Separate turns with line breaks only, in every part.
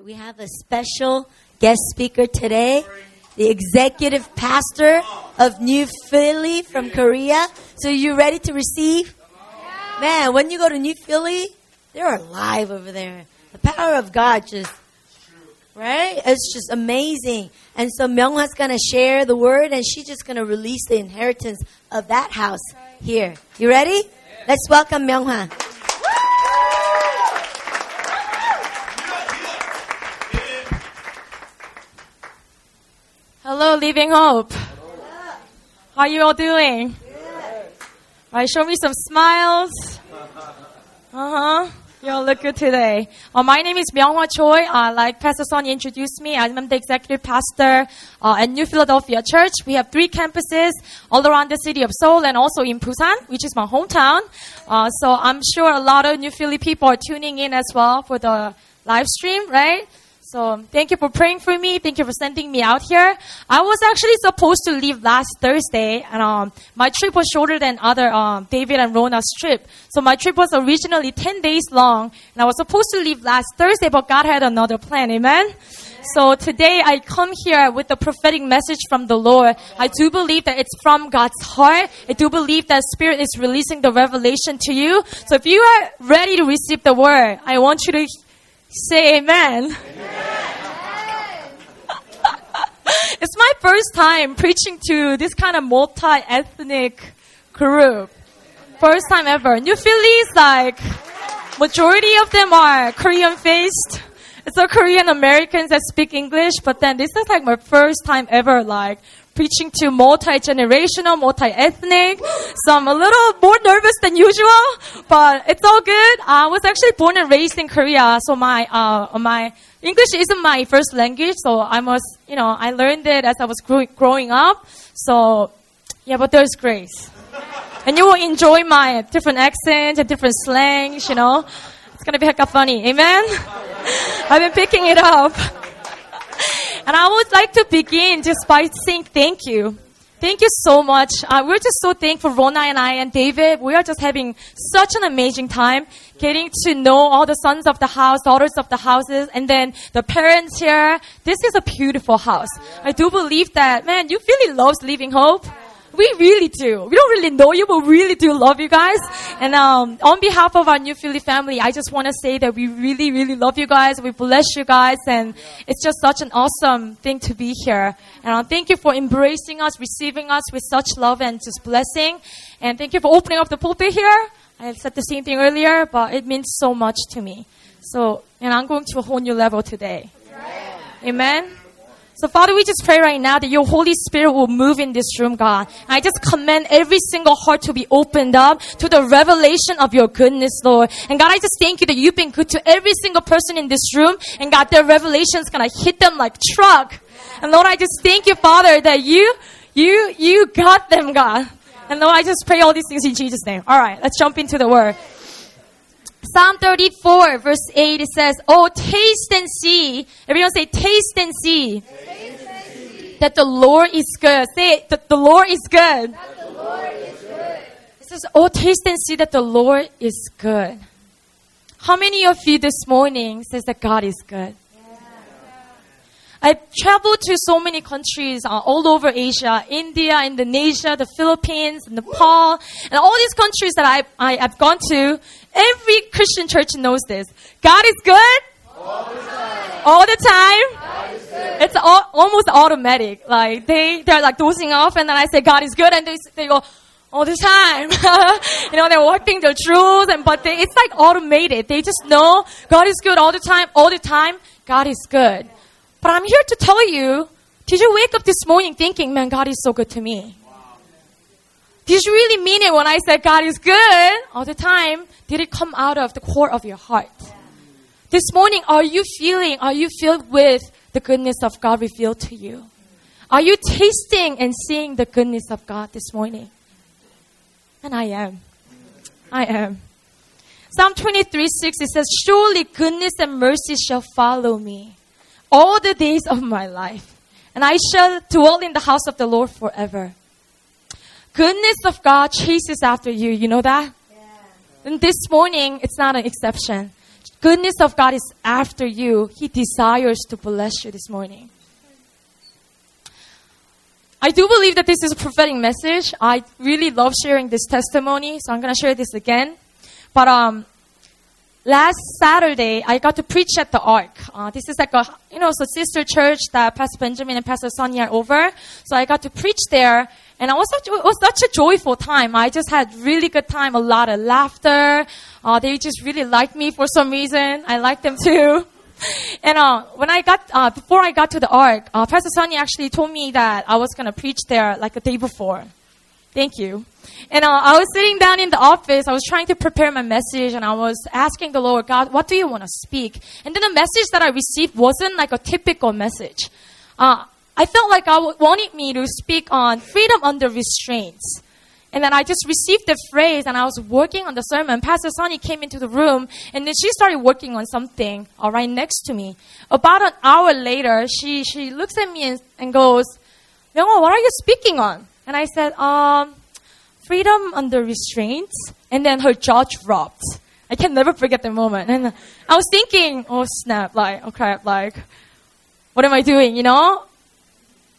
right, we have a special guest speaker today, the executive pastor of New Philly from Korea. So you ready to receive? Man, when you go to New Philly, they're alive over there. The power of God just right? It's just amazing. And so Myunghwa's gonna share the word, and she's just gonna release the inheritance of that house here. You ready? Let's welcome Myunghwa.
Hello, Living Hope. How are you all doing? All right, show me some smiles. Uh huh. You all look good today. Uh, my name is Myunghwa Choi. Uh, like Pastor Sonny introduced me, I'm the executive pastor uh, at New Philadelphia Church. We have three campuses all around the city of Seoul and also in Busan, which is my hometown. Uh, so I'm sure a lot of New Philly people are tuning in as well for the live stream, right? So thank you for praying for me. Thank you for sending me out here. I was actually supposed to leave last Thursday, and um, my trip was shorter than other um, David and Rona's trip. So my trip was originally 10 days long, and I was supposed to leave last Thursday, but God had another plan. Amen. So today I come here with a prophetic message from the Lord. I do believe that it's from God's heart. I do believe that Spirit is releasing the revelation to you. So if you are ready to receive the word, I want you to say amen. it's my first time preaching to this kind of multi-ethnic group. First time ever. New Philly's like, majority of them are Korean faced. It's all Korean Americans that speak English, but then this is like my first time ever like preaching to multi-generational, multi-ethnic. So I'm a little more nervous than usual, but it's all good. I was actually born and raised in Korea, so my, uh, my English isn't my first language, so I must, you know, I learned it as I was grow- growing up. So, yeah, but there's grace. And you will enjoy my different accents and different slangs, you know. It's gonna be hecka funny. Amen? I've been picking it up. And I would like to begin just by saying thank you. Thank you so much. Uh, we're just so thankful, Rona and I and David. We are just having such an amazing time getting to know all the sons of the house, daughters of the houses, and then the parents here. This is a beautiful house. I do believe that, man, you really loves Living Hope. We really do. We don't really know you, but we really do love you guys. And um, on behalf of our New Philly family, I just want to say that we really, really love you guys. We bless you guys, and it's just such an awesome thing to be here. And um, thank you for embracing us, receiving us with such love and just blessing. And thank you for opening up the pulpit here. I said the same thing earlier, but it means so much to me. So, and I'm going to a whole new level today. Amen. So Father, we just pray right now that your Holy Spirit will move in this room, God. I just command every single heart to be opened up to the revelation of your goodness, Lord. And God, I just thank you that you've been good to every single person in this room. And God, their revelation is gonna hit them like truck. And Lord, I just thank you, Father, that you, you, you got them, God. And Lord, I just pray all these things in Jesus' name. All right, let's jump into the word. Psalm 34, verse 8, it says, Oh, taste and see. Everyone say, taste and see. That the Lord is good. Say it, that the Lord is good. It says, Oh, taste and see that the Lord is good. How many of you this morning says that God is good? I've traveled to so many countries uh, all over Asia, India, Indonesia, the Philippines, Nepal, and all these countries that I, I, have gone to. Every Christian church knows this. God is good all the time. All the time. It's all, almost automatic. Like they they're like dozing off, and then I say God is good, and they they go all the time. you know, they're working their truths, and but they, it's like automated. They just know God is good all the time. All the time, God is good. But I'm here to tell you, did you wake up this morning thinking, man, God is so good to me? Did you really mean it when I said God is good all the time? Did it come out of the core of your heart? This morning, are you feeling, are you filled with the goodness of God revealed to you? Are you tasting and seeing the goodness of God this morning? And I am. I am. Psalm 23 6, it says, Surely goodness and mercy shall follow me all the days of my life, and I shall dwell in the house of the Lord forever. Goodness of God chases after you. You know that? And this morning, it's not an exception. goodness of God is after you. He desires to bless you this morning. I do believe that this is a prophetic message. I really love sharing this testimony, so I'm going to share this again. But um, last Saturday, I got to preach at the Ark. Uh, this is like a, you know, a sister church that Pastor Benjamin and Pastor Sonny are over. So I got to preach there, and it was such, it was such a joyful time. I just had really good time, a lot of laughter. Uh, they just really liked me for some reason. I liked them too. And uh, when I got uh, before I got to the Ark, uh, Pastor Sonny actually told me that I was gonna preach there like a day before. Thank you. And uh, I was sitting down in the office. I was trying to prepare my message, and I was asking the Lord, God, what do you want to speak? And then the message that I received wasn't like a typical message. Uh, I felt like God wanted me to speak on freedom under restraints. And then I just received the phrase and I was working on the sermon. Pastor Sonny came into the room and then she started working on something uh, right next to me. About an hour later, she, she looks at me and, and goes, Young, what are you speaking on? And I said, um, freedom under restraints. And then her jaw dropped. I can never forget the moment. And I was thinking, oh snap, like, oh crap, like, what am I doing, you know?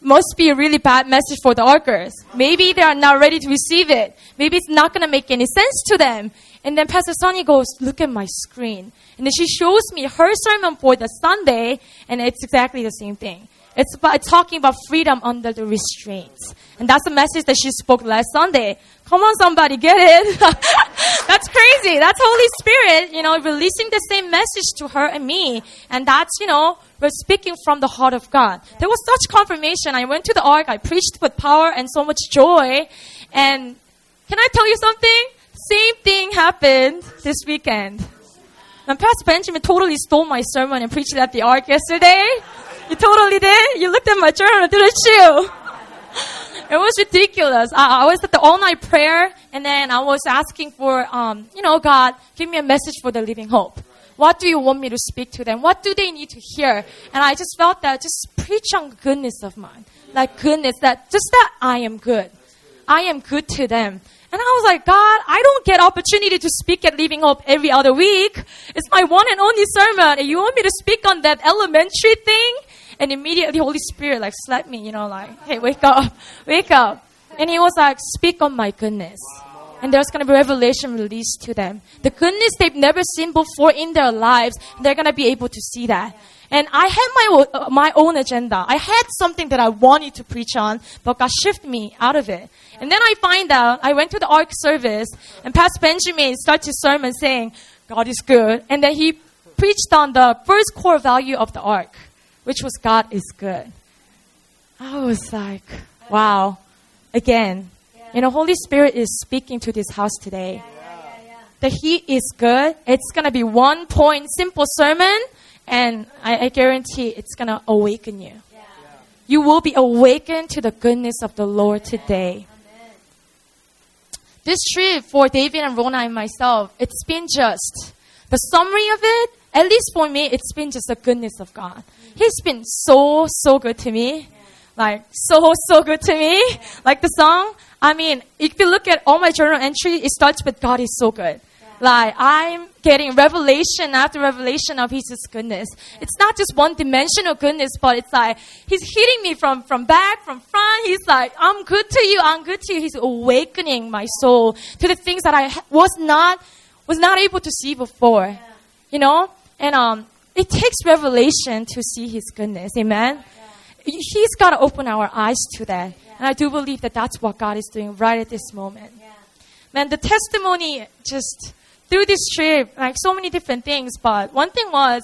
must be a really bad message for the workers. Maybe they are not ready to receive it. Maybe it's not going to make any sense to them. And then Pastor Sonny goes, look at my screen. And then she shows me her sermon for the Sunday, and it's exactly the same thing. It's about talking about freedom under the restraints. And that's the message that she spoke last Sunday. Come on, somebody, get it. that's crazy. That's Holy Spirit, you know, releasing the same message to her and me. And that's, you know, we're speaking from the heart of God. There was such confirmation. I went to the ark, I preached with power and so much joy. And can I tell you something? Same thing happened this weekend. And Pastor Benjamin totally stole my sermon and preached at the ark yesterday. You totally did? You looked at my journal, didn't you? It was ridiculous. I, I, was at the all night prayer, and then I was asking for, um, you know, God, give me a message for the living hope. What do you want me to speak to them? What do they need to hear? And I just felt that just preach on goodness of mine. Like goodness, that just that I am good. I am good to them. And I was like, God, I don't get opportunity to speak at Living Hope every other week. It's my one and only sermon. And you want me to speak on that elementary thing? And immediately Holy Spirit like slapped me, you know, like, hey, wake up, wake up. And he was like, speak on my goodness. And there's going to be revelation released to them. The goodness they've never seen before in their lives, they're going to be able to see that. And I had my, uh, my own agenda. I had something that I wanted to preach on, but God shifted me out of it. And then I find out, I went to the Ark service, and Pastor Benjamin started his sermon saying, God is good. And then he preached on the first core value of the Ark which was God is good. I was like, wow. Again, you know, Holy Spirit is speaking to this house today. That He is good. It's going to be one point, simple sermon, and I, I guarantee it's going to awaken you. You will be awakened to the goodness of the Lord today. This trip for David and Rona and myself, it's been just the summary of it, at least for me, it's been just the goodness of God. He's been so, so good to me. Like, so, so good to me. Like the song. I mean, if you look at all my journal entry, it starts with God is so good. Like, I'm getting revelation after revelation of His goodness. It's not just one dimensional goodness, but it's like He's hitting me from, from back, from front. He's like, I'm good to you, I'm good to you. He's awakening my soul to the things that I was not, was not able to see before. You know? And um, it takes revelation to see His goodness. Amen. Yeah. He's got to open our eyes to that. Yeah. And I do believe that that's what God is doing right at this moment. Yeah. Man, the testimony just through this trip, like so many different things, but one thing was,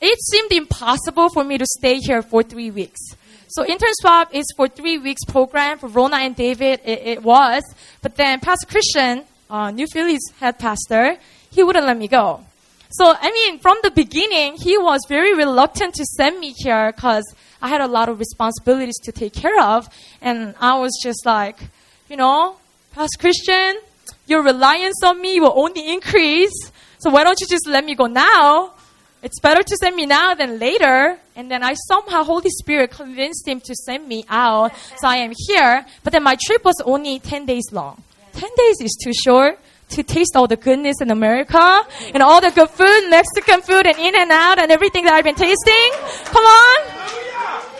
it seemed impossible for me to stay here for three weeks. So intern swap is for three weeks program for Rona and David. It, it was, but then Pastor Christian, uh, New Philly's head pastor, he wouldn't let me go. So, I mean, from the beginning, he was very reluctant to send me here because I had a lot of responsibilities to take care of. And I was just like, you know, Pastor Christian, your reliance on me will only increase. So why don't you just let me go now? It's better to send me now than later. And then I somehow, Holy Spirit convinced him to send me out. So I am here. But then my trip was only 10 days long. 10 days is too short to taste all the goodness in America and all the good food, Mexican food and in and out and everything that I've been tasting. Come on.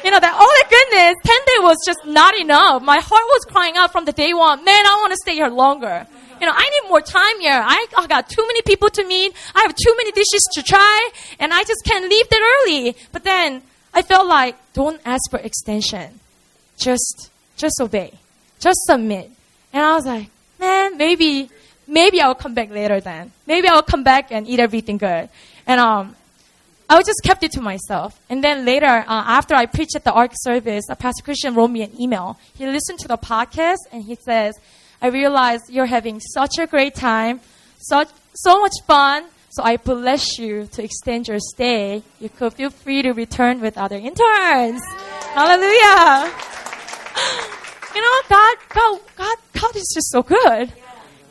You know, that all the goodness, 10 day was just not enough. My heart was crying out from the day one, man, I want to stay here longer. You know, I need more time here. I, I got too many people to meet. I have too many dishes to try and I just can't leave that early. But then I felt like, don't ask for extension. Just, just obey. Just submit. And I was like, man, maybe, maybe I'll come back later then. Maybe I'll come back and eat everything good. And, um, I just kept it to myself. And then later, uh, after I preached at the ARC service, uh, Pastor Christian wrote me an email. He listened to the podcast and he says, I realize you're having such a great time, such, so much fun. So I bless you to extend your stay. You could feel free to return with other interns. Hallelujah. You know, God, God, God, God is just so good.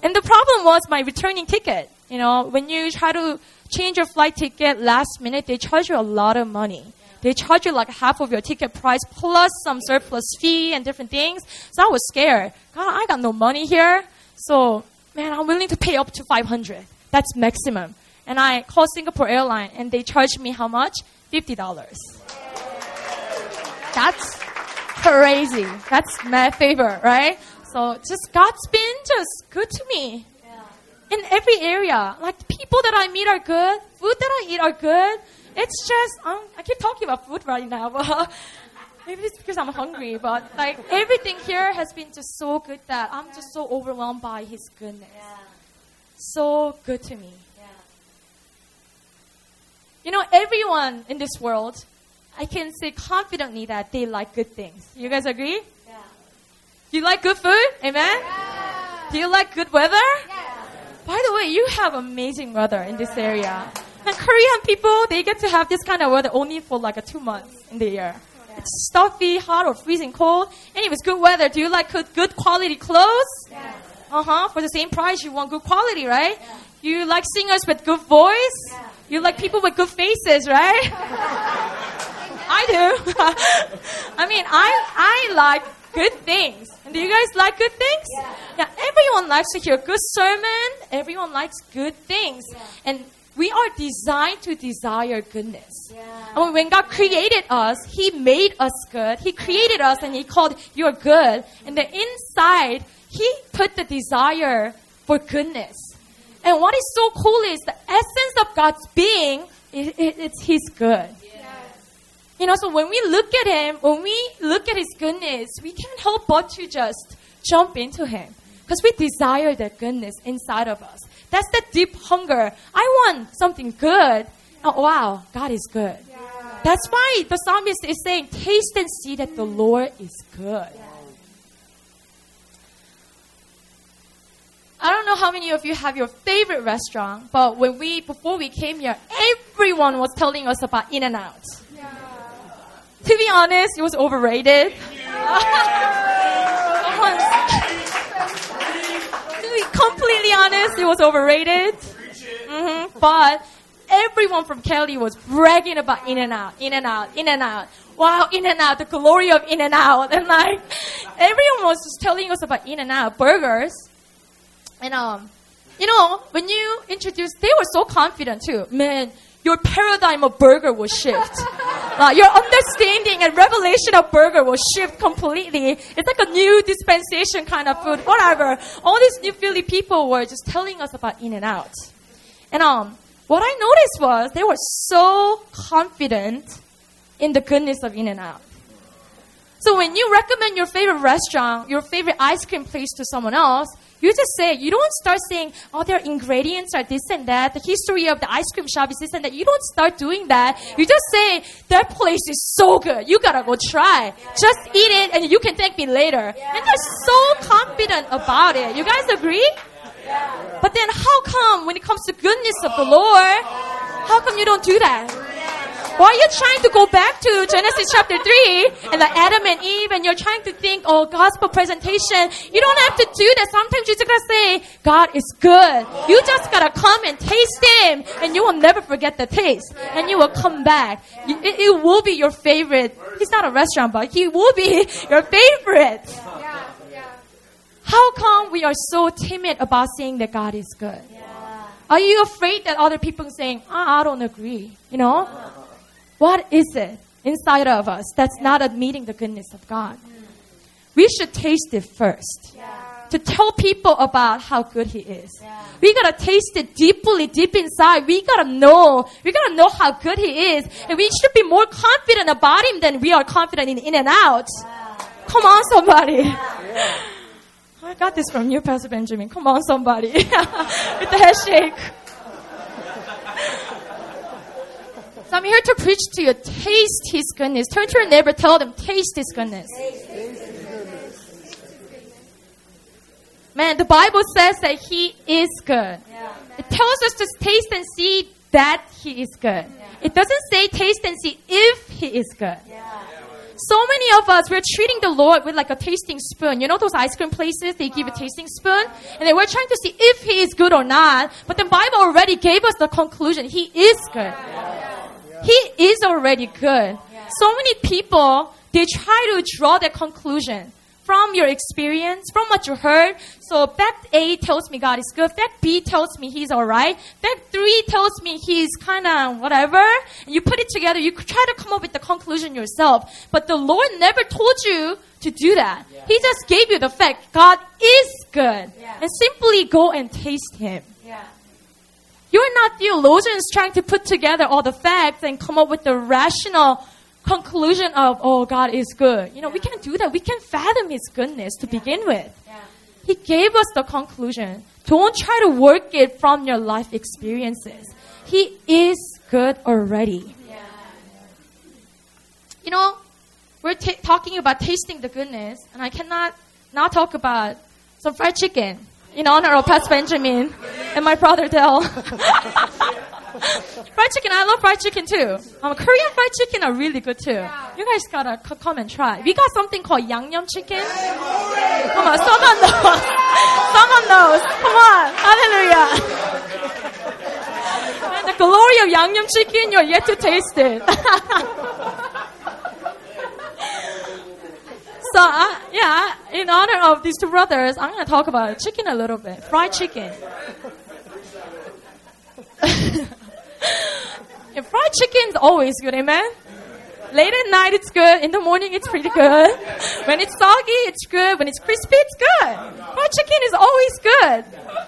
And the problem was my returning ticket. You know, when you try to change your flight ticket last minute, they charge you a lot of money. They charge you like half of your ticket price plus some surplus fee and different things. So I was scared. God, I got no money here. So, man, I'm willing to pay up to 500. That's maximum. And I called Singapore Airline and they charged me how much? $50. That's crazy. That's my favor, right? So just God's been just good to me. In every area. Like people that I meet are good. Food that I eat are good. It's just, um, I keep talking about food right now, but maybe it's because I'm hungry, but like everything here has been just so good that I'm just so overwhelmed by His goodness. So good to me. You know, everyone in this world, I can say confidently that they like good things. You guys agree?
Yeah.
Do you like good food? Amen? Do you like good weather? Yeah. By the way, you have amazing weather in this area. And Korean people, they get to have this kind of weather only for like a two months in the year. It's stuffy, hot, or freezing cold. Anyways, good weather. Do you like good, good quality clothes? Yeah. Uh huh. For the same price, you want good quality, right? Yeah. You like singers with good voice? Yeah. You like people with good faces, right? I do. I mean, I, I like good things. And do you guys like good things? Yeah. everyone likes to hear a good sermon. Everyone likes good things. And we are designed to desire goodness. And when God created us, He made us good. He created us and He called you're good. And the inside, He put the desire for goodness. And what is so cool is the essence of God's being, it, it, it's His good. You know, so when we look at Him, when we look at His goodness, we can't help but to just jump into Him. Because we desire that goodness inside of us. That's the deep hunger. I want something good. Oh, wow, God is good. That's why the psalmist is saying, taste and see that the Lord is good. I don't know how many of you have your favorite restaurant, but when we before we came here, everyone was telling us about In and Out. To be honest, it was overrated. to be completely honest, it was overrated. Mm-hmm. But everyone from Kelly was bragging about In and Out, In and Out, In and Out. Wow, In and Out, the glory of In and Out. And like, everyone was just telling us about In and Out burgers. And, um, you know, when you introduced, they were so confident too. Man, your paradigm of burger will shift. Uh, your understanding and revelation of burger will shift completely. It's like a new dispensation kind of food, whatever. All these new Philly people were just telling us about In and Out. And um, what I noticed was they were so confident in the goodness of In and Out. So when you recommend your favorite restaurant, your favorite ice cream place to someone else, you just say, you don't start saying, oh, their ingredients are this and that. The history of the ice cream shop is this and that. You don't start doing that. You just say, that place is so good. You gotta go try. Just eat it and you can thank me later. And they're so confident about it. You guys agree? But then how come when it comes to goodness of the Lord, how come you don't do that? Why are you trying to go back to Genesis chapter 3 and like Adam and Eve and you're trying to think, oh, gospel presentation? You don't have to do that. Sometimes you just gotta say, God is good. You just gotta come and taste Him and you will never forget the taste. And you will come back. It, it will be your favorite. He's not a restaurant, but He will be your favorite. How come we are so timid about saying that God is good? Are you afraid that other people are saying, "Ah, I don't agree? You know? What is it inside of us that's not admitting the goodness of God? We should taste it first to tell people about how good He is. We gotta taste it deeply, deep inside. We gotta know. We gotta know how good He is, and we should be more confident about Him than we are confident in in and out. Come on, somebody. I got this from you, Pastor Benjamin. Come on, somebody. With the head shake. So I'm here to preach to you. Taste His goodness. Turn to your neighbor. Tell them, taste His goodness. Man, the Bible says that He is good. It tells us to taste and see that He is good. It doesn't say taste and see if He is good. So many of us, we're treating the Lord with like a tasting spoon. You know those ice cream places, they give a tasting spoon? And then we're trying to see if He is good or not. But the Bible already gave us the conclusion. He is good. He is already good. So many people, they try to draw their conclusion from your experience, from what you heard. So fact A tells me God is good. Fact B tells me He's alright. Fact three tells me He's kind of whatever. And you put it together. You try to come up with the conclusion yourself. But the Lord never told you to do that. He just gave you the fact God is good. And simply go and taste Him. You're not theologians trying to put together all the facts and come up with the rational conclusion of, oh, God is good. You know, we can't do that. We can't fathom His goodness to begin with. He gave us the conclusion. Don't try to work it from your life experiences. He is good already. You know, we're ta talking about tasting the goodness, and I cannot not talk about some fried chicken in honor of Pastor Benjamin and my brother Dell. fried chicken, I love fried chicken too. Um, Korean fried chicken are really good too. You guys gotta c- come and try. We got something called yangnyeom chicken. Come on, someone knows. someone knows. Come on, hallelujah. And the glory of yangnyeom chicken, you're yet to taste it. So, uh, yeah, in honor of these two brothers, I'm going to talk about chicken a little bit. Fried chicken. yeah, fried chicken is always good, amen? Late at night, it's good. In the morning, it's pretty good. When it's soggy, it's good. When it's crispy, it's good. Fried chicken is always good.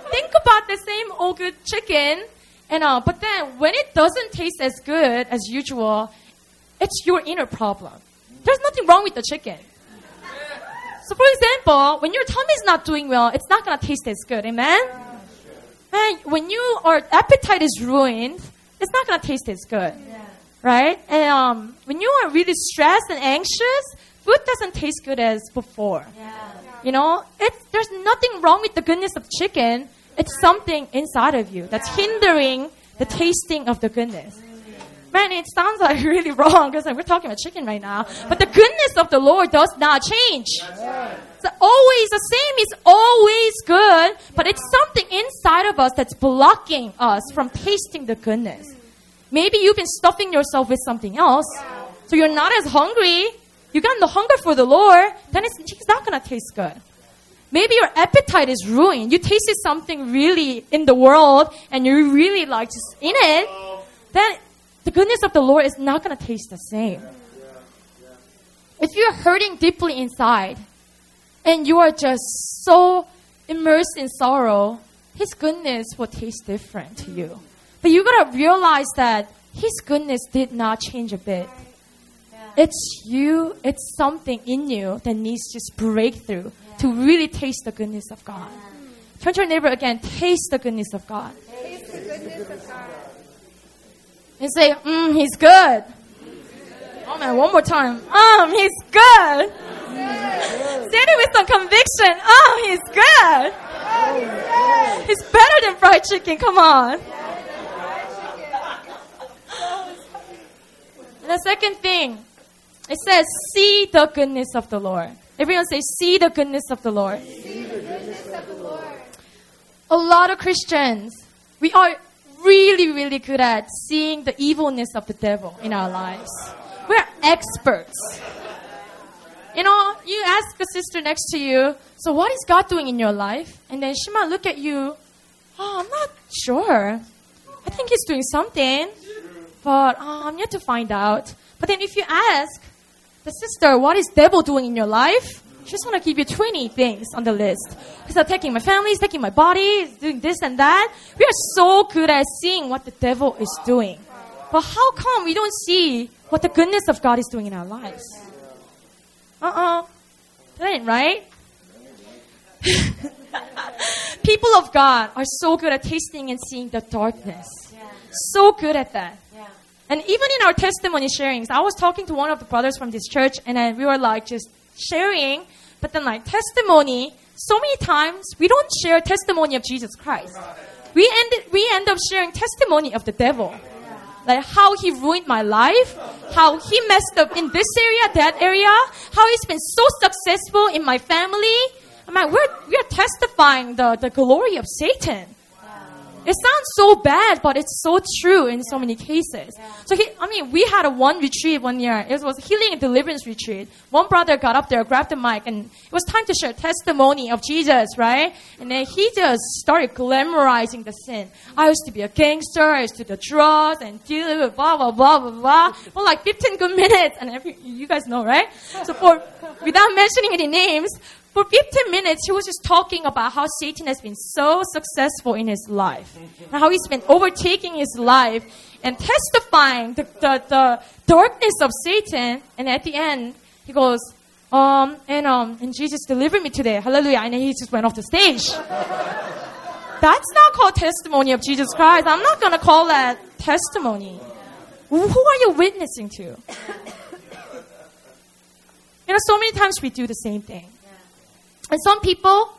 Think about the same old good chicken, and uh, but then when it doesn't taste as good as usual, it's your inner problem. There's nothing wrong with the chicken. So, for example, when your tummy is not doing well, it's not gonna taste as good. Amen. And when your appetite is ruined, it's not gonna taste as good, right? And um, when you are really stressed and anxious, food doesn't taste good as before. You know, it's, there's nothing wrong with the goodness of chicken. It's something inside of you that's hindering the tasting of the goodness. Man, it sounds like really wrong because we're talking about chicken right now. But the goodness of the Lord does not change. It's always the same. It's always good. But it's something inside of us that's blocking us from tasting the goodness. Maybe you've been stuffing yourself with something else. So you're not as hungry. You got no hunger for the Lord. Then it's, it's not going to taste good. Maybe your appetite is ruined. You tasted something really in the world and you really like just in it. Oh. Then the goodness of the Lord is not going to taste the same. If you're hurting deeply inside and you are just so immersed in sorrow, His goodness will taste different to you. But you got to realize that His goodness did not change a bit. It's you, it's something in you that needs just breakthrough to really taste the goodness of God. Turn to your neighbor again, taste the goodness of God. And say, mm, he's good. Oh man, one more time. Um, he's good. Say it with some conviction. Oh, he's good. He's better than fried chicken. Come on. And the second thing, it says, see the goodness of the Lord. Everyone say, see the goodness of the Lord. A lot of Christians, we are really, really good at seeing the evilness of the devil in our lives. We're experts. You know, you ask a sister next to you, so what is God doing in your life? And then she might look at you, oh, I'm not sure. I think He's doing something, but uh, I'm yet to find out. But then if you ask the sister, what is devil doing in your life? She's want to give you 20 things on the list. He's attacking my family, he's attacking my body, he's doing this and that. We are so good at seeing what the devil is doing. But how come we don't see what the goodness of God is doing in our lives? Uh-uh. That ain't right. People of God are so good at tasting and seeing the darkness. So good at that. And even in our testimony sharings, I was talking to one of the brothers from this church, and then we were like just sharing, but then like testimony. So many times we don't share testimony of Jesus Christ. We end we end up sharing testimony of the devil, like how he ruined my life, how he messed up in this area, that area, how he's been so successful in my family. I'm like, we're we're testifying the the glory of Satan. It sounds so bad, but it's so true in so many cases. So he, I mean, we had a one retreat one year. It was healing and deliverance retreat. One brother got up there, grabbed the mic, and it was time to share testimony of Jesus, right? And then he just started glamorizing the sin. I used to be a gangster. I used to do drugs and deal with blah blah blah blah blah for like 15 good minutes. And every, you guys know, right? So for without mentioning any names, for 15 minutes, he was just talking about how Satan has been so successful in his life, and how he's been overtaking his life and testifying the, the, the darkness of Satan. And at the end, he goes, um, and um, and Jesus delivered me today, hallelujah. And he just went off the stage. That's not called testimony of Jesus Christ. I'm not gonna call that testimony. Who are you witnessing to? You know, so many times we do the same thing. And some people,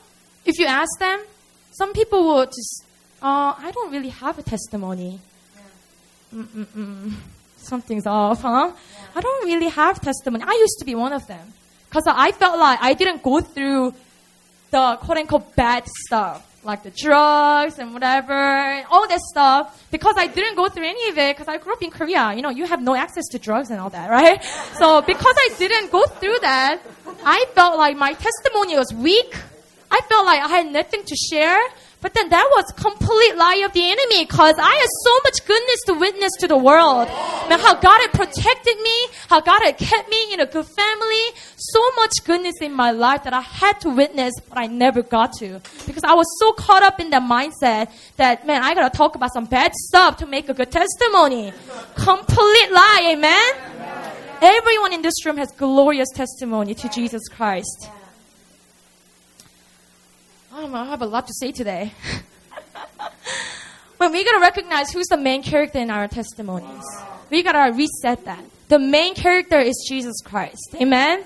if you ask them, some people will just, oh, I don't really have a testimony. Mm-mm-mm. Something's off, huh? I don't really have testimony. I used to be one of them. Because I felt like I didn't go through the quote unquote bad stuff, like the drugs and whatever, and all that stuff, because I didn't go through any of it because I grew up in Korea. You know, you have no access to drugs and all that, right? So because I didn't go through that, I felt like my testimony was weak. I felt like I had nothing to share. But then that was complete lie of the enemy because I had so much goodness to witness to the world. Man, how God had protected me, how God had kept me in a good family, so much goodness in my life that I had to witness, but I never got to. Because I was so caught up in that mindset that, man, I gotta talk about some bad stuff to make a good testimony. Complete lie, amen? Everyone in this room has glorious testimony to Jesus Christ. Oh, I have a lot to say today. but we gotta recognize who's the main character in our testimonies. We gotta reset that. The main character is Jesus Christ. Amen?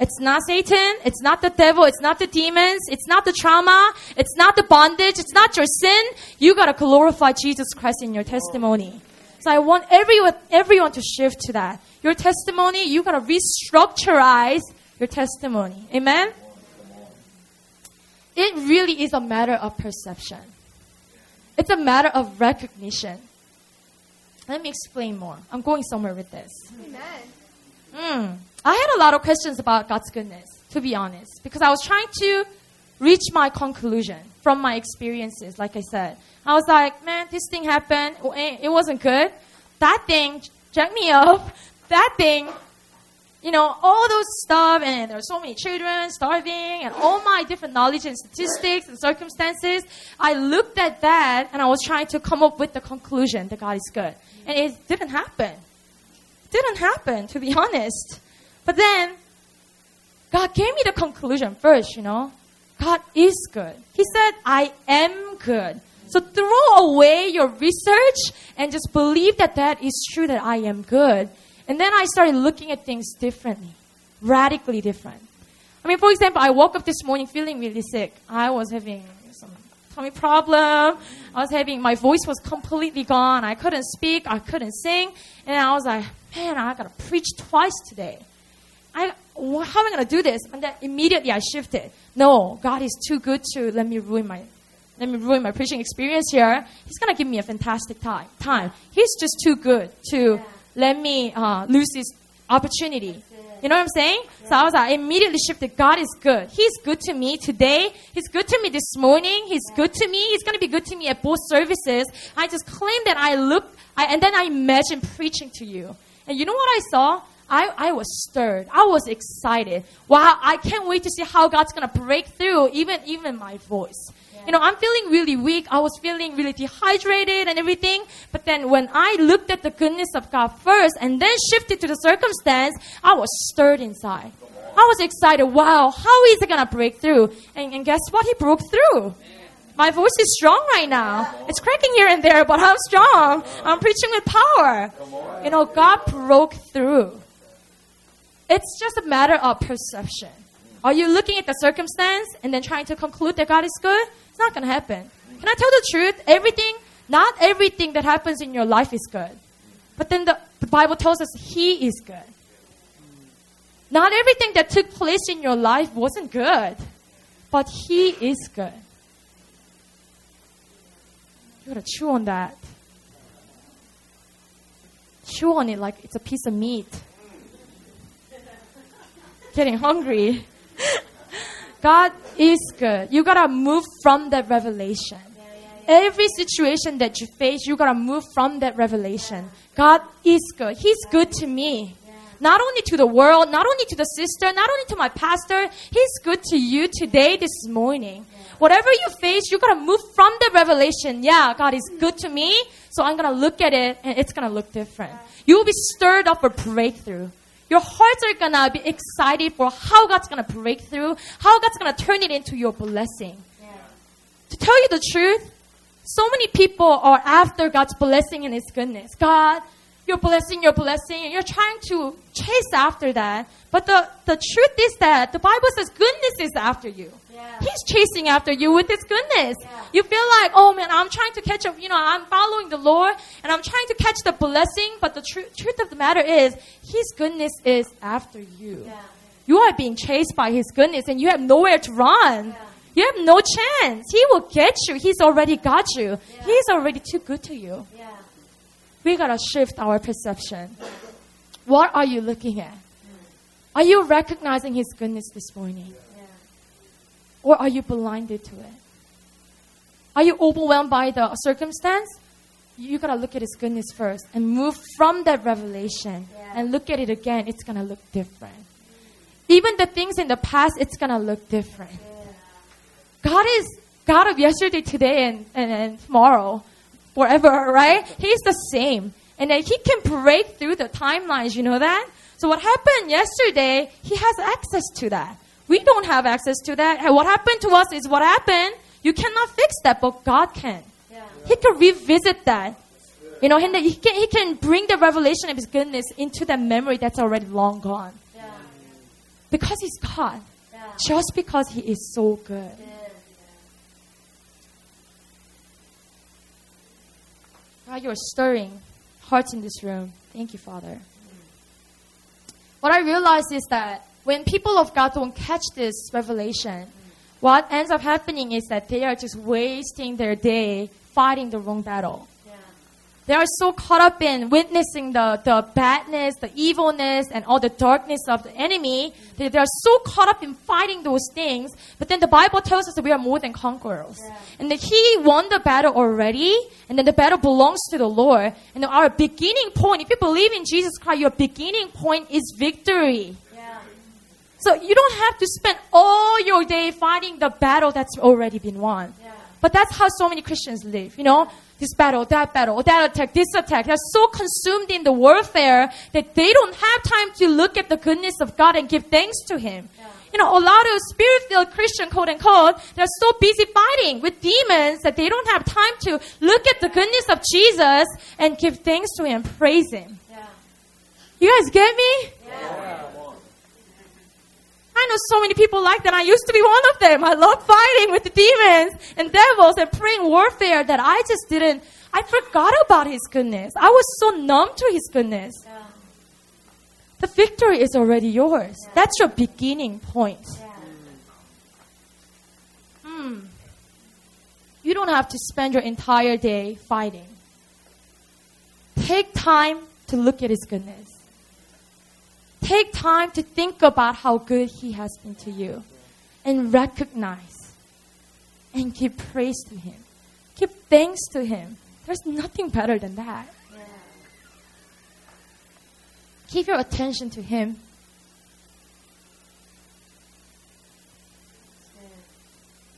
It's not Satan. It's not the devil. It's not the demons. It's not the trauma. It's not the bondage. It's not your sin. You gotta glorify Jesus Christ in your testimony. So I want everyone, everyone to shift to that. Your testimony, you gotta restructureize your testimony. Amen? It really is a matter of perception. It's a matter of recognition. Let me explain more. I'm going somewhere with this.
Amen.
Mm. I had a lot of questions about God's goodness, to be honest, because I was trying to reach my conclusion from my experiences, like I said. I was like, man, this thing happened. Eh, it wasn't good. That thing jacked me up. That thing you know, all those stuff, and there are so many children starving, and all my different knowledge and statistics and circumstances. I looked at that and I was trying to come up with the conclusion that God is good. And it didn't happen. It didn't happen, to be honest. But then, God gave me the conclusion first, you know. God is good. He said, I am good. So throw away your research and just believe that that is true, that I am good. And then I started looking at things differently, radically different. I mean, for example, I woke up this morning feeling really sick. I was having some tummy problem. I was having, my voice was completely gone. I couldn't speak. I couldn't sing. And I was like, man, I gotta preach twice today. I, how am I gonna do this? And then immediately I shifted. No, God is too good to let me ruin my let me ruin my preaching experience here. He's gonna give me a fantastic time. Time. He's just too good to let me uh, lose this opportunity. You know what I'm saying? So I was like, I immediately shifted. God is good. He's good to me today. He's good to me this morning. He's good to me. He's going to be good to me at both services. I just claim that I look, I, and then I imagine preaching to you. And you know what I saw? I, I was stirred. I was excited. Wow, I can't wait to see how God's going to break through even, even my voice. You know, I'm feeling really weak. I was feeling really dehydrated and everything. But then when I looked at the goodness of God first and then shifted to the circumstance, I was stirred inside. I was excited. Wow, how is it going to break through? And, and guess what? He broke through. My voice is strong right now. It's cracking here and there, but I'm strong. I'm preaching with power. You know, God broke through. It's just a matter of perception. Are you looking at the circumstance and then trying to conclude that God is good? It's not going to happen. Can I tell the truth? Everything, not everything that happens in your life is good. But then the, the Bible tells us He is good. Not everything that took place in your life wasn't good, but He is good. You gotta chew on that. Chew on it like it's a piece of meat. Getting hungry. God is good. You gotta move from that revelation. Every situation that you face, you gotta move from that revelation. God is good. He's good to me. Not only to the world, not only to the sister, not only to my pastor, He's good to you today, this morning. Whatever you face, you gotta move from the revelation. Yeah, God is good to me, so I'm gonna look at it and it's gonna look different. You will be stirred up for breakthrough. Your hearts are gonna be excited for how God's gonna break through, how God's gonna turn it into your blessing. To tell you the truth, so many people are after God's blessing and His goodness. God, your blessing, your blessing, and you're trying to chase after that. But the, the truth is that the Bible says goodness is after you.
Yeah.
He's chasing after you with His goodness.
Yeah.
You feel like, oh man, I'm trying to catch up, you know, I'm following the Lord and I'm trying to catch the blessing, but the tru- truth of the matter is, His goodness is after you.
Yeah.
You are being chased by His goodness and you have nowhere to run. You have no chance. He will get you. He's already got you. He's already too good to you.
Yeah.
We gotta shift our perception. What are you looking at? Are you recognizing His goodness this morning? Or are you blinded to it? Are you overwhelmed by the circumstance? You gotta look at His goodness first and move from that revelation and look at it again. It's gonna look different. Even the things in the past, it's gonna look different. God is God of yesterday, today, and, and, and tomorrow, forever, right? He's the same. And then He can break through the timelines, you know that? So what happened yesterday, He has access to that. We don't have access to that. And what happened to us is what happened. You cannot fix that, but God can.
Yeah.
He can revisit that. You know, and he can, he can bring the revelation of His goodness into that memory that's already long gone.
Yeah.
Because He's God.
Yeah.
Just because He is so good. God, you're stirring hearts in this room. Thank you, Father. What I realize is that when people of God don't catch this revelation, what ends up happening is that they are just wasting their day fighting the wrong battle. They are so caught up in witnessing the, the badness, the evilness, and all the darkness of the enemy. They, they are so caught up in fighting those things. But then the Bible tells us that we are more than conquerors.
Yeah.
And that He won the battle already. And then the battle belongs to the Lord. And our beginning point, if you believe in Jesus Christ, your beginning point is victory.
Yeah.
So you don't have to spend all your day fighting the battle that's already been won.
Yeah.
But that's how so many Christians live, you know? This battle, that battle, that attack, this attack. They're so consumed in the warfare that they don't have time to look at the goodness of God and give thanks to Him.
Yeah.
You know, a lot of spirit-filled Christian, quote unquote, they're so busy fighting with demons that they don't have time to look at the goodness of Jesus and give thanks to Him, praise Him.
Yeah.
You guys get me?
Yeah.
I know so many people like that. I used to be one of them. I love fighting with the demons and devils and praying warfare that I just didn't, I forgot about His goodness. I was so numb to His goodness.
Yeah.
The victory is already yours. That's your beginning point.
Yeah.
Hmm. You don't have to spend your entire day fighting. Take time to look at His goodness. Take time to think about how good He has been to you and recognize and give praise to Him. Give thanks to Him. There's nothing better than that. Keep your attention to Him.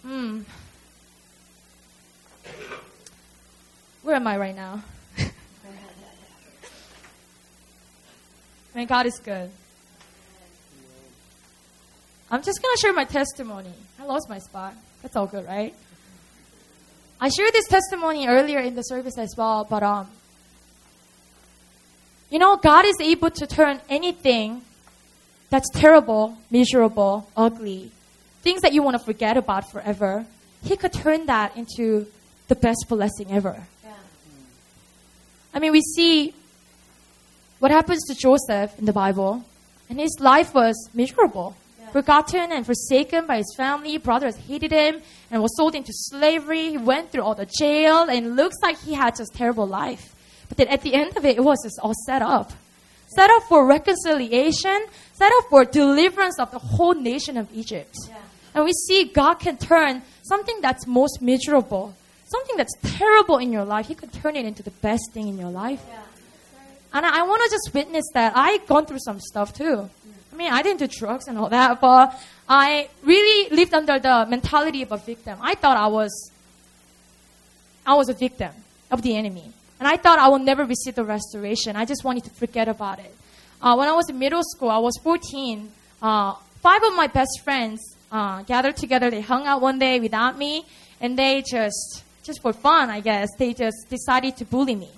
Hmm. Where am I right now? Man, God is good. I'm just going to share my testimony. I lost my spot. That's all good, right? I shared this testimony earlier in the service as well, but um, you know, God is able to turn anything that's terrible, miserable, ugly, things that you want to forget about forever. He could turn that into the best blessing ever.
Yeah.
I mean, we see what happens to Joseph in the Bible, and his life was miserable.
Yeah.
Forgotten and forsaken by his family, brothers hated him, and was sold into slavery. He went through all the jail, and it looks like he had just terrible life. But then at the end of it, it was just all set up. Set up for reconciliation, set up for deliverance of the whole nation of Egypt.
Yeah.
And we see God can turn something that's most miserable, something that's terrible in your life, He can turn it into the best thing in your life.
Yeah.
And I, I want to just witness that. I gone through some stuff too. I mean, I didn't do drugs and all that, but I really lived under the mentality of a victim. I thought I was, I was a victim of the enemy, and I thought I would never receive the restoration. I just wanted to forget about it. Uh, when I was in middle school, I was 14. Uh, five of my best friends uh, gathered together. They hung out one day without me, and they just, just for fun, I guess, they just decided to bully me.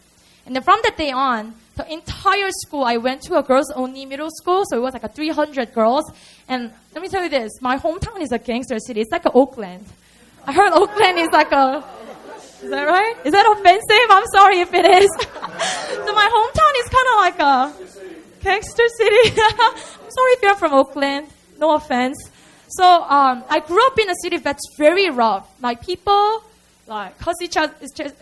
And then from that day on, the entire school, I went to a girls only middle school, so it was like a 300 girls. And let me tell you this, my hometown is a gangster city. It's like Oakland. I heard Oakland is like a, is that right? Is that offensive? I'm sorry if it is. so my hometown is kind of like a gangster city. I'm sorry if you're from Oakland. No offense. So um, I grew up in a city that's very rough. Like people like cause each other,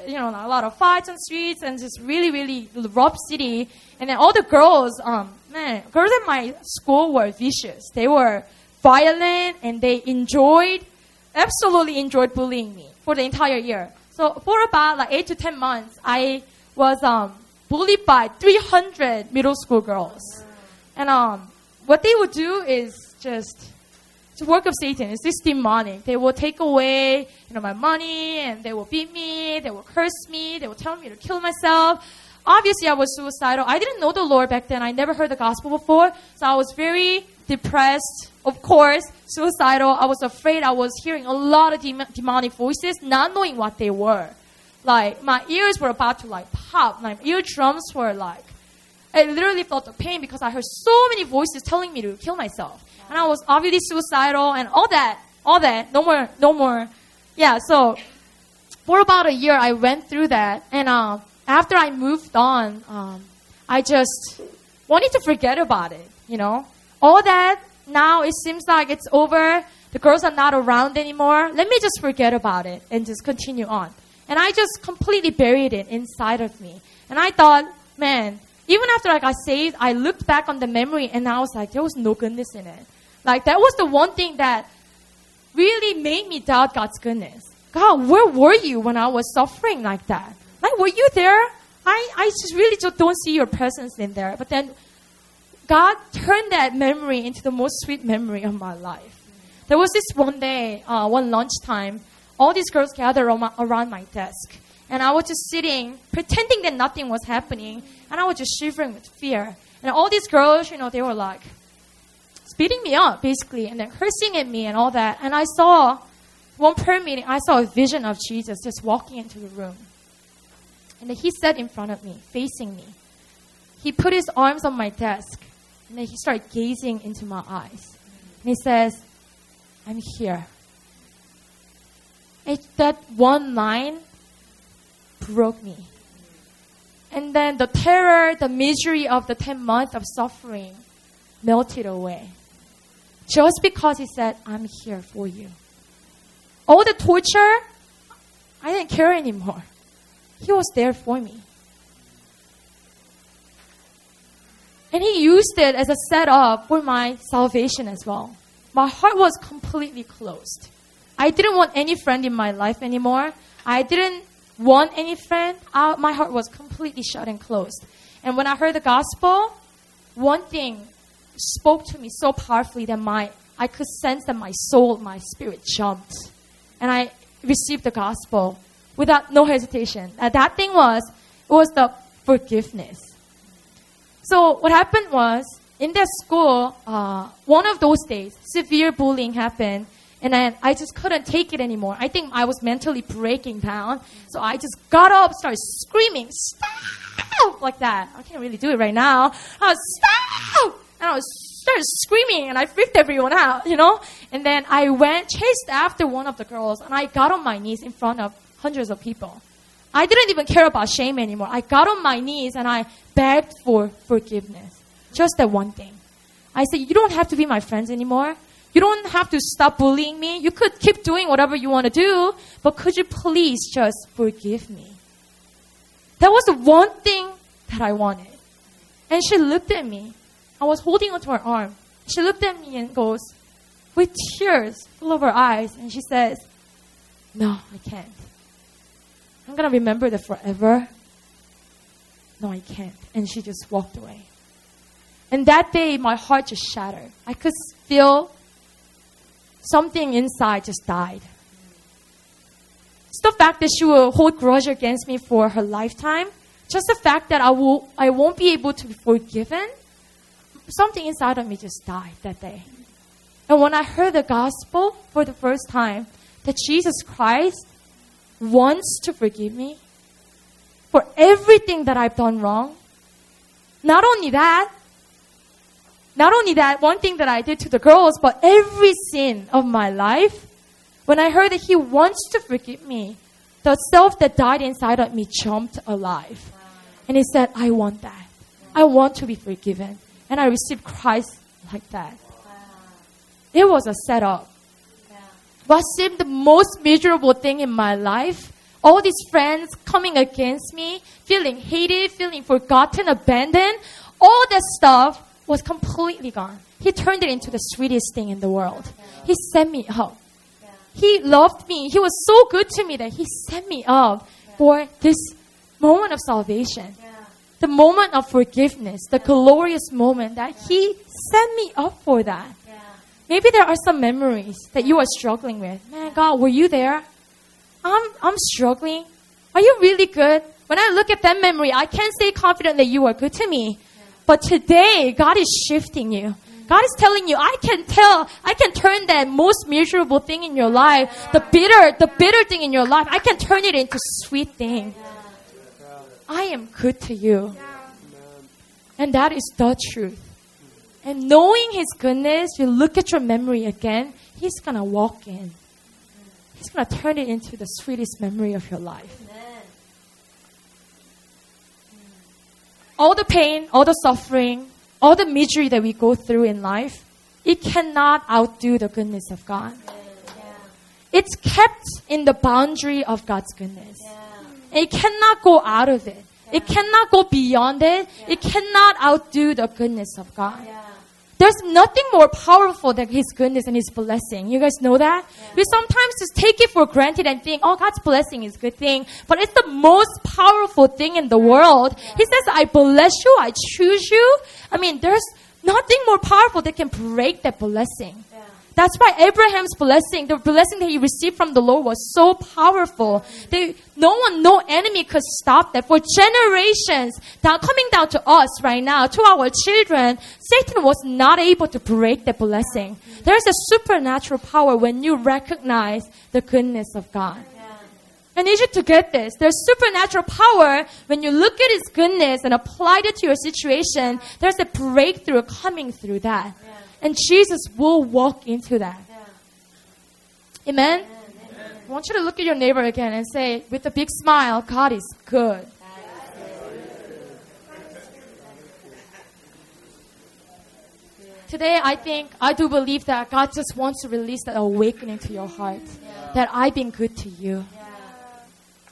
you know, a lot of fights on streets and just really, really rough city. And then all the girls, um, man, girls at my school were vicious. They were violent and they enjoyed, absolutely enjoyed bullying me for the entire year. So for about like eight to ten months, I was um, bullied by 300 middle school girls. And um, what they would do is just it's work of Satan. It's this demonic. They will take away, you know, my money, and they will beat me. They will curse me. They will tell me to kill myself. Obviously, I was suicidal. I didn't know the Lord back then. I never heard the gospel before, so I was very depressed. Of course, suicidal. I was afraid. I was hearing a lot of dem- demonic voices, not knowing what they were. Like my ears were about to like pop. My eardrums were like I literally felt the pain because I heard so many voices telling me to kill myself. And I was obviously suicidal and all that, all that. No more, no more. Yeah, so for about a year, I went through that. And uh, after I moved on, um, I just wanted to forget about it, you know? All that, now it seems like it's over. The girls are not around anymore. Let me just forget about it and just continue on. And I just completely buried it inside of me. And I thought, man, even after I got saved, I looked back on the memory and I was like, there was no goodness in it. Like that was the one thing that really made me doubt God's goodness. God, where were you when I was suffering like that? Like, were you there? I, I just really just don't see your presence in there. But then God turned that memory into the most sweet memory of my life. There was this one day, uh, one lunchtime, all these girls gathered my, around my desk. And I was just sitting, pretending that nothing was happening. And I was just shivering with fear. And all these girls, you know, they were like, beating me up, basically, and then cursing at me and all that. And I saw, one prayer meeting, I saw a vision of Jesus just walking into the room. And then he sat in front of me, facing me. He put his arms on my desk, and then he started gazing into my eyes. And he says, I'm here. It, that one line broke me. And then the terror, the misery of the 10 months of suffering melted away. Just because he said, I'm here for you. All the torture, I didn't care anymore. He was there for me. And he used it as a setup for my salvation as well. My heart was completely closed. I didn't want any friend in my life anymore. I didn't want any friend. Uh, my heart was completely shut and closed. And when I heard the gospel, one thing spoke to me so powerfully that my I could sense that my soul, my spirit jumped. And I received the gospel without no hesitation. And that thing was it was the forgiveness. So what happened was in that school, uh, one of those days, severe bullying happened, and then I just couldn't take it anymore. I think I was mentally breaking down, so I just got up, started screaming, "Stop!" like that. I can't really do it right now. I was stop, I started screaming, and I freaked everyone out, you know. And then I went chased after one of the girls, and I got on my knees in front of hundreds of people. I didn't even care about shame anymore. I got on my knees and I begged for forgiveness. Just that one thing. I said, You don't have to be my friends anymore. You don't have to stop bullying me. You could keep doing whatever you want to do, but could you please just forgive me? That was the one thing that I wanted. And she looked at me. I was holding onto her arm. She looked at me and goes, with tears full of her eyes, and she says, No, I can't. I'm going to remember that forever. No, I can't. And she just walked away. And that day, my heart just shattered. I could feel something inside just died. It's the fact that she will hold grudge against me for her lifetime. Just the fact that I will, I won't be able to be forgiven. Something inside of me just died that day. And when I heard the gospel for the first time, that Jesus Christ wants to forgive me for everything that I've done wrong. Not only that, not only that, one thing that I did to the girls, but every sin of my life, when I heard that He wants to forgive me, the self that died inside of me jumped alive. And He said, I want that. I want to be forgiven. And I received Christ like that. It was a setup. What seemed the most miserable thing in my life, all these friends coming against me, feeling hated, feeling forgotten, abandoned, all that stuff was completely gone. He turned it into the sweetest thing in the world. He sent me up. He loved me. He was so good to me that he sent me up for this moment of salvation. The moment of forgiveness, the glorious moment that he sent me up for that. Maybe there are some memories that you are struggling with. Man, God, were you there? I'm, I'm struggling. Are you really good? When I look at that memory, I can't say confident that you are good to me. But today, God is shifting you. God is telling you, I can tell, I can turn that most miserable thing in your life, the bitter, the bitter thing in your life, I can turn it into sweet thing. I am good to you. And that is the truth. And knowing His goodness, you look at your memory again, He's going to walk in. He's going to turn it into the sweetest memory of your life. All the pain, all the suffering, all the misery that we go through in life, it cannot outdo the goodness of God. It's kept in the boundary of God's goodness. It cannot go out of it. It cannot go beyond it. It cannot outdo the goodness of God. There's nothing more powerful than His goodness and His blessing. You guys know that? We sometimes just take it for granted and think, oh, God's blessing is a good thing. But it's the most powerful thing in the world. He says, I bless you, I choose you. I mean, there's nothing more powerful that can break that blessing. That's why Abraham's blessing, the blessing that he received from the Lord was so powerful. They, no one, no enemy could stop that. For generations that coming down to us right now, to our children, Satan was not able to break the blessing. There's a supernatural power when you recognize the goodness of God. I need you to get this. There's supernatural power when you look at His goodness and apply it to your situation. There's a breakthrough coming through that. And Jesus will walk into that. Amen? I want you to look at your neighbor again and say, with a big smile, God is good. Today, I think, I do believe that God just wants to release that awakening to your heart. That I've been good to you.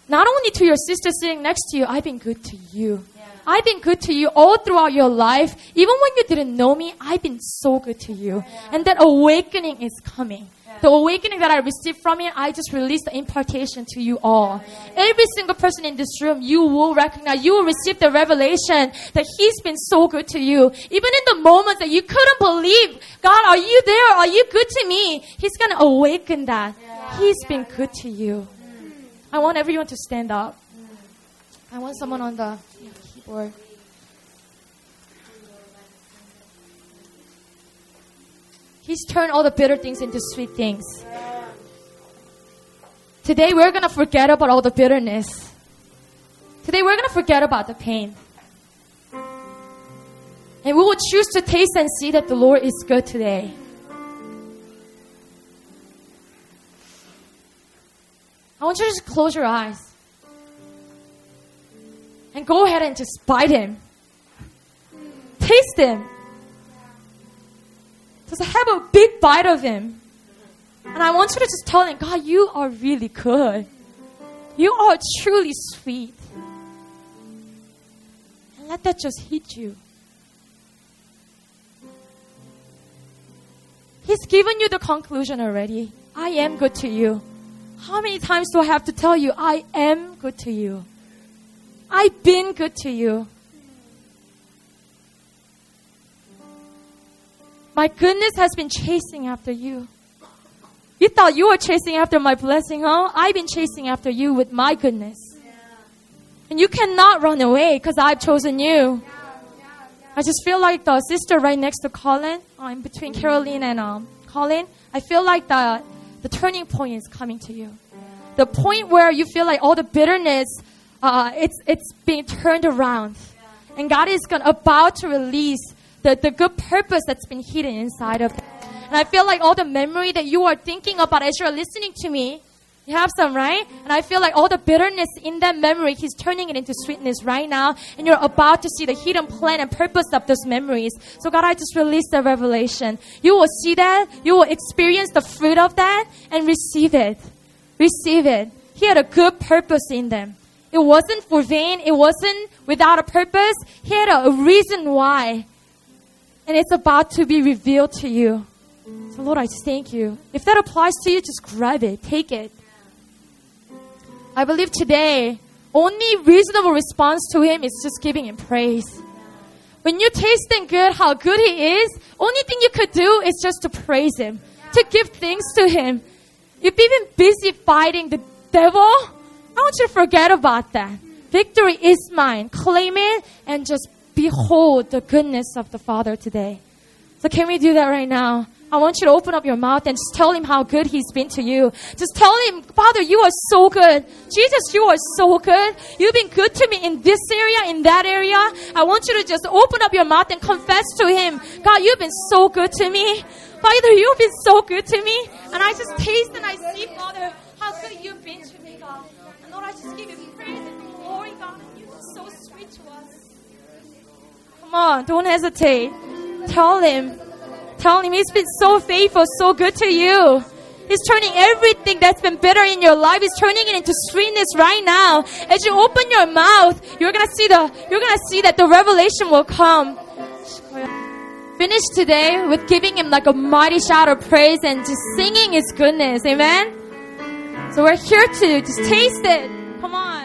Not only to your sister sitting next to you, I've been good to you. I've been good to you all throughout your life. Even when you didn't know me, I've been so good to you. And that awakening is coming. The awakening that I received from you, I just release the impartation to you all. Every single person in this room, you will recognize, you will receive the revelation that He's been so good to you. Even in the moments that you couldn't believe, God, are you there? Are you good to me? He's gonna awaken that. He's been good to you. Mm. I want everyone to stand up. Mm. I want someone on the He's turned all the bitter things into sweet things. Today we're going to forget about all the bitterness. Today we're going to forget about the pain. And we will choose to taste and see that the Lord is good today. I want you to just close your eyes and go ahead and just bite him. Taste him. Just have a big bite of him. And I want you to just tell him, God, you are really good. You are truly sweet. And let that just hit you. He's given you the conclusion already. I am good to you. How many times do I have to tell you, I am good to you? I've been good to you. My goodness has been chasing after you. You thought you were chasing after my blessing, huh? I've been chasing after you with my goodness. And you cannot run away because I've chosen you. I just feel like the sister right next to Colin, I'm uh, between Caroline and um, Colin. I feel like the, the turning point is coming to you. The point where you feel like all the bitterness, uh, it's, it's being turned around. And God is gonna, about to release the, the good purpose that's been hidden inside of it. And I feel like all the memory that you are thinking about as you're listening to me, you have some, right? And I feel like all the bitterness in that memory, He's turning it into sweetness right now. And you're about to see the hidden plan and purpose of those memories. So, God, I just release the revelation. You will see that. You will experience the fruit of that and receive it. Receive it. He had a good purpose in them. It wasn't for vain. It wasn't without a purpose. He had a, reason why and it's about to be revealed to you. So, Lord, I just thank you. If that applies to you, just grab it, take it. I believe today, only reasonable response to Him is just giving Him praise. When you taste and good how good He is, only thing you could do is just to praise Him, to give thanks to Him. You've been busy fighting the devil. I want you to forget about that. Victory is mine. Claim it and just behold the goodness of the Father today. So can we do that right now? I want you to open up your mouth and just tell him how good he's been to you. Just tell him, Father, you are so good. Jesus, you are so good. You've been good to me in this area, in that area. I want you to just open up your mouth and confess to him, God, you've been so good to me. Father, you've been so good to me. And I just taste and I see, Father, how good you've been to me, God. And Lord, I just give you praise and glory, God. And you're so sweet to us. Come on, don't hesitate. Tell him. Tell him he's been so faithful, so good to you. He's turning everything that's been bitter in your life, he's turning it into sweetness right now. As you open your mouth, you're gonna see the you're gonna see that the revelation will come. Finish today with giving him like a mighty shout of praise and just singing his goodness. Amen. So we're here to just taste it. Come on.